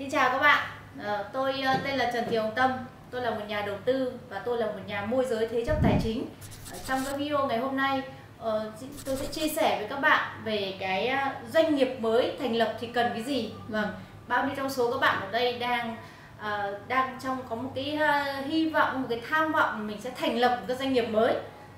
Xin chào các bạn, à, tôi ờ, tên là Trần Thị Hồng Tâm, tôi là một nhà đầu tư và tôi là một nhà môi giới thế chấp tài chính. Ở trong cái video ngày hôm nay, ờ, tôi sẽ chia sẻ với các bạn về cái doanh nghiệp mới thành lập thì cần cái gì. Vâng, bao nhiêu trong số các bạn ở đây đang đang trong có một cái hy vọng, một cái tham vọng mình sẽ thành lập một cái doanh nghiệp mới.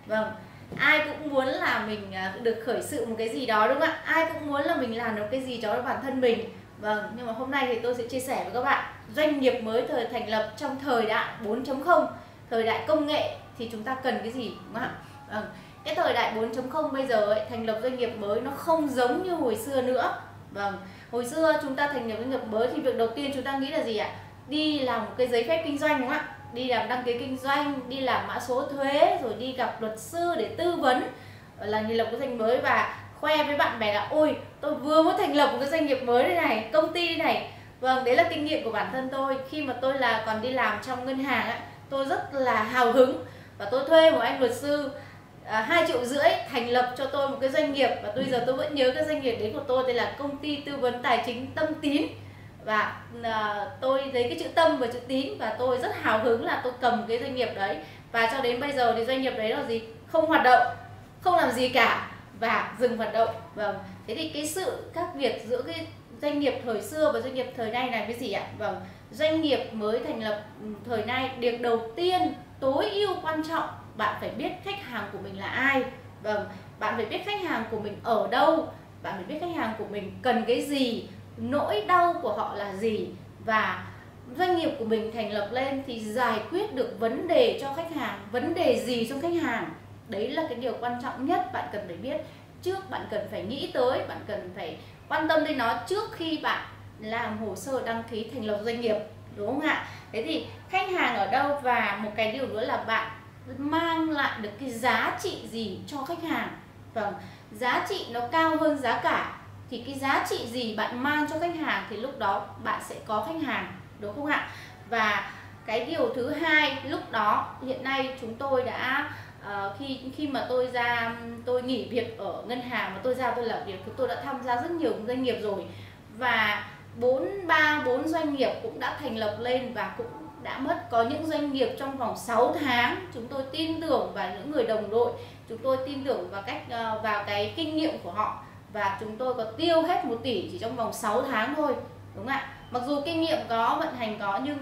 Vâng, ai cũng muốn là mình được khởi sự một cái gì đó đúng không ạ? Ai cũng muốn là mình làm được cái gì đó cho bản thân mình Vâng, nhưng mà hôm nay thì tôi sẽ chia sẻ với các bạn doanh nghiệp mới thời thành lập trong thời đại 4.0, thời đại công nghệ thì chúng ta cần cái gì đúng không ạ? Vâng, cái thời đại 4.0 bây giờ ấy, thành lập doanh nghiệp mới nó không giống như hồi xưa nữa. Vâng, hồi xưa chúng ta thành lập doanh nghiệp mới thì việc đầu tiên chúng ta nghĩ là gì ạ? Đi làm một cái giấy phép kinh doanh đúng không ạ? Đi làm đăng ký kinh doanh, đi làm mã số thuế rồi đi gặp luật sư để tư vấn là thành lập cái doanh mới và khoe với bạn bè là ôi tôi vừa mới thành lập một cái doanh nghiệp mới đây này công ty này. Vâng đấy là kinh nghiệm của bản thân tôi. Khi mà tôi là còn đi làm trong ngân hàng ấy, tôi rất là hào hứng và tôi thuê một anh luật sư à, hai triệu rưỡi thành lập cho tôi một cái doanh nghiệp và bây giờ tôi vẫn nhớ cái doanh nghiệp đấy của tôi đây là công ty tư vấn tài chính tâm tín. Và uh, tôi lấy cái chữ tâm và chữ tín và tôi rất hào hứng là tôi cầm cái doanh nghiệp đấy. Và cho đến bây giờ thì doanh nghiệp đấy là gì? Không hoạt động không làm gì cả và dừng hoạt động. Vâng thế thì cái sự khác biệt giữa cái doanh nghiệp thời xưa và doanh nghiệp thời nay là cái gì ạ? Vâng doanh nghiệp mới thành lập ừ, thời nay việc đầu tiên, tối ưu quan trọng, bạn phải biết khách hàng của mình là ai. Vâng bạn phải biết khách hàng của mình ở đâu, bạn phải biết khách hàng của mình cần cái gì, nỗi đau của họ là gì. Và doanh nghiệp của mình thành lập lên thì giải quyết được vấn đề cho khách hàng, vấn đề gì trong khách hàng? Đấy là cái điều quan trọng nhất bạn cần phải biết. Trước bạn cần phải nghĩ tới, bạn cần phải quan tâm đến nó trước khi bạn làm hồ sơ đăng ký thành lập doanh nghiệp, đúng không ạ? Thế thì khách hàng ở đâu và một cái điều nữa là bạn mang lại được cái giá trị gì cho khách hàng? Vâng giá trị nó cao hơn giá cả thì cái giá trị gì bạn mang cho khách hàng thì lúc đó bạn sẽ có khách hàng, đúng không ạ? Và cái điều thứ hai, lúc đó hiện nay chúng tôi đã uh, khi khi mà tôi ra tôi nghỉ việc ở ngân hàng mà tôi ra tôi làm việc thì tôi đã tham gia rất nhiều doanh nghiệp rồi. Và bốn ba bốn doanh nghiệp cũng đã thành lập lên và cũng đã mất. Có những doanh nghiệp trong vòng 6 tháng chúng tôi tin tưởng vào những người đồng đội chúng tôi tin tưởng vào cách uh, vào cái kinh nghiệm của họ. Và chúng tôi có tiêu hết một tỷ chỉ trong vòng 6 tháng thôi đúng không ạ? Mặc dù kinh nghiệm có vận hành có nhưng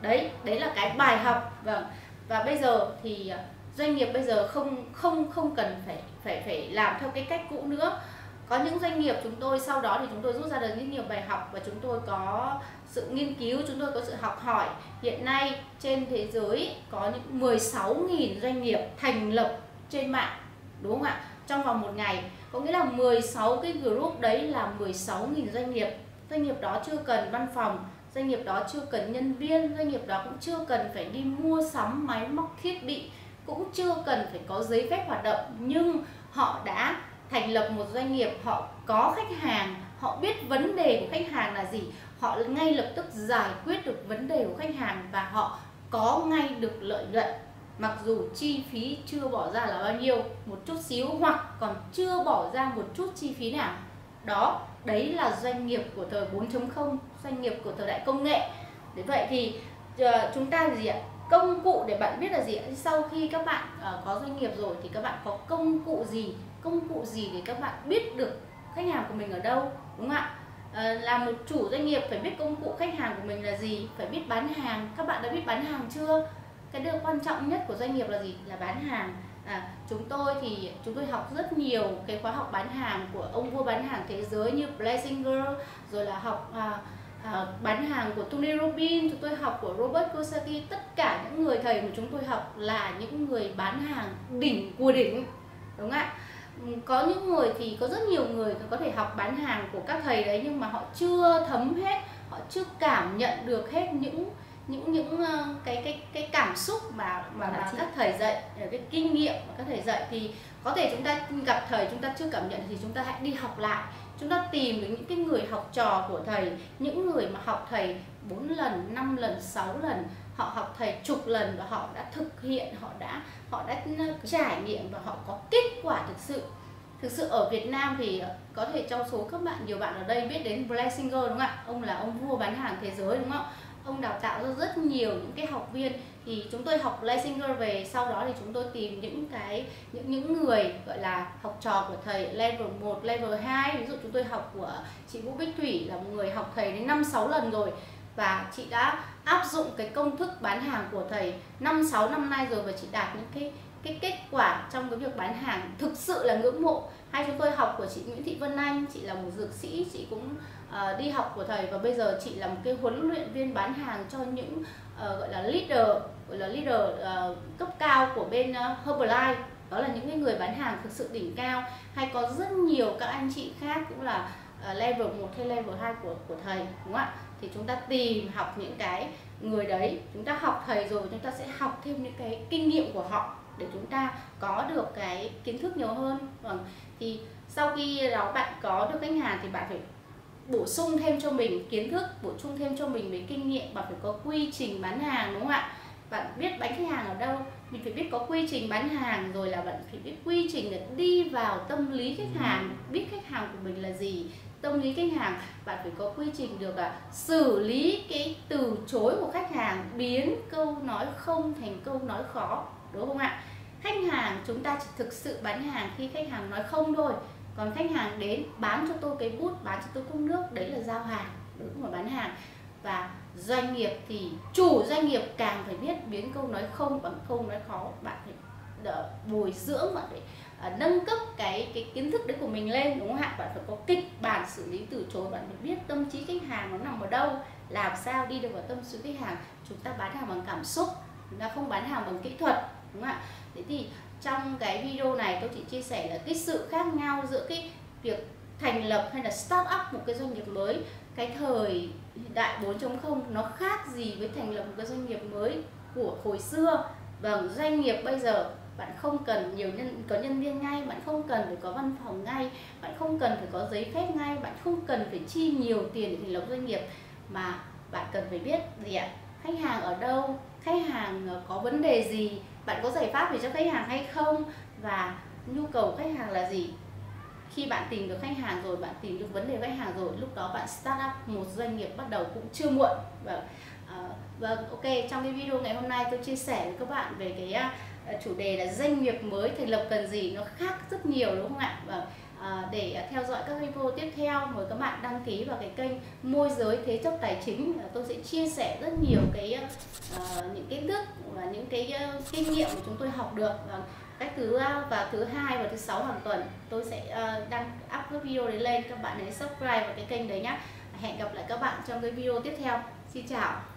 đấy đấy là cái bài học. Và và bây giờ thì ờ, doanh nghiệp bây giờ không không không cần phải phải phải làm theo cái cách cũ nữa. Có những doanh nghiệp chúng tôi sau đó thì chúng tôi rút ra được rất nhiều bài học và chúng tôi có sự nghiên cứu, chúng tôi có sự học hỏi. Hiện nay trên thế giới có những 16.000 doanh nghiệp thành lập trên mạng, đúng không ạ? Trong vòng một ngày. Có nghĩa là 16 cái group đấy là 16.000 doanh nghiệp. Doanh nghiệp đó chưa cần văn phòng, doanh nghiệp đó chưa cần nhân viên, doanh nghiệp đó cũng chưa cần phải đi mua sắm máy móc thiết bị cũng chưa cần phải có giấy phép hoạt động, nhưng họ đã thành lập một doanh nghiệp, họ có khách hàng, họ biết vấn đề của khách hàng là gì, họ ngay lập tức giải quyết được vấn đề của khách hàng và họ có ngay được lợi nhuận. Mặc dù chi phí chưa bỏ ra là bao nhiêu, một chút xíu hoặc còn chưa bỏ ra một chút chi phí nào. Đó, đấy là doanh nghiệp của thời 4.0 doanh nghiệp của thời đại công nghệ. Thế vậy thì ờ, chúng ta gì ạ? Công cụ để bạn biết là gì sau khi các bạn uh, có doanh nghiệp rồi thì các bạn có công cụ gì công cụ gì để các bạn biết được khách hàng của mình ở đâu đúng không ạ? À, là một chủ doanh nghiệp phải biết công cụ khách hàng của mình là gì phải biết bán hàng. Các bạn đã biết bán hàng chưa? Cái điều quan trọng nhất của doanh nghiệp là gì? Là bán hàng. À, chúng tôi thì chúng tôi học rất nhiều cái khóa học bán hàng của ông vua bán hàng thế giới như Blessinger rồi là học à, à, bán hàng của Tony Robbins, chúng tôi học của Robert Kiyosaki, tất cả những người thầy mà chúng tôi học là những người bán hàng đỉnh của đỉnh, đúng không ạ? Có những người thì có rất nhiều người có thể học bán hàng của các thầy đấy nhưng mà họ chưa thấm hết, họ chưa cảm nhận được hết những những những ờ, cái cái cái cảm xúc mà mà, mà các thầy dạy cái kinh nghiệm mà các thầy dạy. Thì có thể chúng ta gặp thầy chúng ta chưa cảm nhận thì chúng ta hãy đi học lại chúng ta tìm được những cái người học trò của thầy, những người mà học thầy 4 lần 5 lần 6 lần, họ học thầy chục lần và họ đã thực hiện, họ đã họ đã ờ, trải nghiệm và họ có kết quả thực sự. Thực sự ở Việt Nam thì ờ, có thể trong số các bạn, nhiều bạn ở đây biết đến Black Singer đúng không ạ? Ông là ông vua bán hàng thế giới, đúng không ông đào tạo ra rất nhiều những cái học viên. Thì chúng tôi học Black Singer về sau đó thì chúng tôi tìm những cái những những người gọi là học trò của thầy level 1, level 2 ví dụ chúng tôi học của chị Vũ Bích Thủy là một người học thầy đến 5 6 lần rồi. Và chị đã áp dụng cái công thức bán hàng của thầy 5 6 năm nay rồi và chị đạt những cái cái kết quả trong cái việc bán hàng thực sự là ngưỡng mộ. Hay chúng tôi học của chị Nguyễn Thị Vân Anh chị là một dược sĩ chị cũng uh, đi học của thầy và bây giờ chị là một cái huấn luyện viên bán hàng cho những uh, gọi là leader gọi là leader uh, cấp cao của bên uh, Herbalife. Đó là những cái người bán hàng thực sự đỉnh cao. Hay có rất nhiều các anh chị khác cũng là uh, level 1 hay level 2 của của thầy đúng không ạ? Thì chúng ta tìm học những cái người đấy chúng ta học thầy rồi chúng ta sẽ học thêm những cái kinh nghiệm của họ để chúng ta có được cái kiến thức nhiều hơn. Vâng thì sau khi đó bạn có được khách hàng thì bạn phải bổ sung thêm cho mình kiến thức bổ sung thêm cho mình về kinh nghiệm bạn phải có quy trình bán hàng đúng không ạ? Bạn biết bán khách hàng ở đâu mình phải biết có quy trình bán hàng rồi là bạn phải biết quy trình để đi vào tâm lý khách hàng biết khách hàng của mình là gì tâm lý khách hàng bạn phải có quy trình được à, xử lý cái từ chối của khách hàng biến câu nói không thành câu nói khó đúng không ạ? Khách hàng chúng ta chỉ thực sự bán hàng khi khách hàng nói không thôi. Còn khách hàng đến bán cho tôi cái bút bán cho tôi cốc nước đấy là giao hàng đúng không bán hàng. Và doanh nghiệp thì chủ doanh nghiệp càng phải biết biến câu nói không bằng câu nói khó. Bạn phải đỡ bồi dưỡng bạn phải uh, nâng cấp cái cái kiến thức đấy của mình lên đúng không ạ? Bạn phải có kịch bản xử lý từ chối bạn phải biết tâm trí khách hàng nó nằm ở đâu làm sao đi được vào tâm trí khách hàng. Chúng ta bán hàng bằng cảm xúc chúng ta không bán hàng bằng kỹ thuật đúng không ạ? Thế thì trong cái video này tôi chỉ chia sẻ là cái sự khác nhau giữa cái việc thành lập hay là start up một cái doanh nghiệp mới cái thời đại 4.0 nó khác gì với thành lập một cái doanh nghiệp mới của hồi xưa. Vâng doanh nghiệp bây giờ bạn không cần nhiều nhân, có nhân viên ngay, bạn không cần phải có văn phòng ngay, bạn không cần phải có giấy phép ngay, bạn không cần phải chi nhiều tiền để thành lập doanh nghiệp. Mà bạn cần phải biết gì ạ? Khách hàng ở đâu? Khách hàng ờ, có vấn đề gì? Bạn có giải pháp gì cho khách hàng hay không? Và nhu cầu khách hàng là gì? Khi bạn tìm được khách hàng rồi, bạn tìm được vấn đề khách hàng rồi, lúc đó bạn start up một doanh nghiệp bắt đầu cũng chưa muộn. Và uh, vâng ok trong cái video ngày hôm nay tôi chia sẻ với các bạn về cái uh, chủ đề là doanh nghiệp mới thành lập cần gì nó khác rất nhiều đúng không ạ? Và uh, để à, theo dõi các video tiếp theo mời các bạn đăng ký vào cái kênh môi giới thế chấp tài chính. Tôi sẽ chia sẻ rất nhiều cái uh, những kiến thức và những cái uh, kinh nghiệm mà chúng tôi học được. Và cách thứ và thứ hai và thứ sáu hàng tuần tôi sẽ uh, đăng up cái video đấy lên các bạn hãy subscribe vào cái kênh đấy nhé hẹn gặp lại các bạn trong cái video tiếp theo. Xin chào.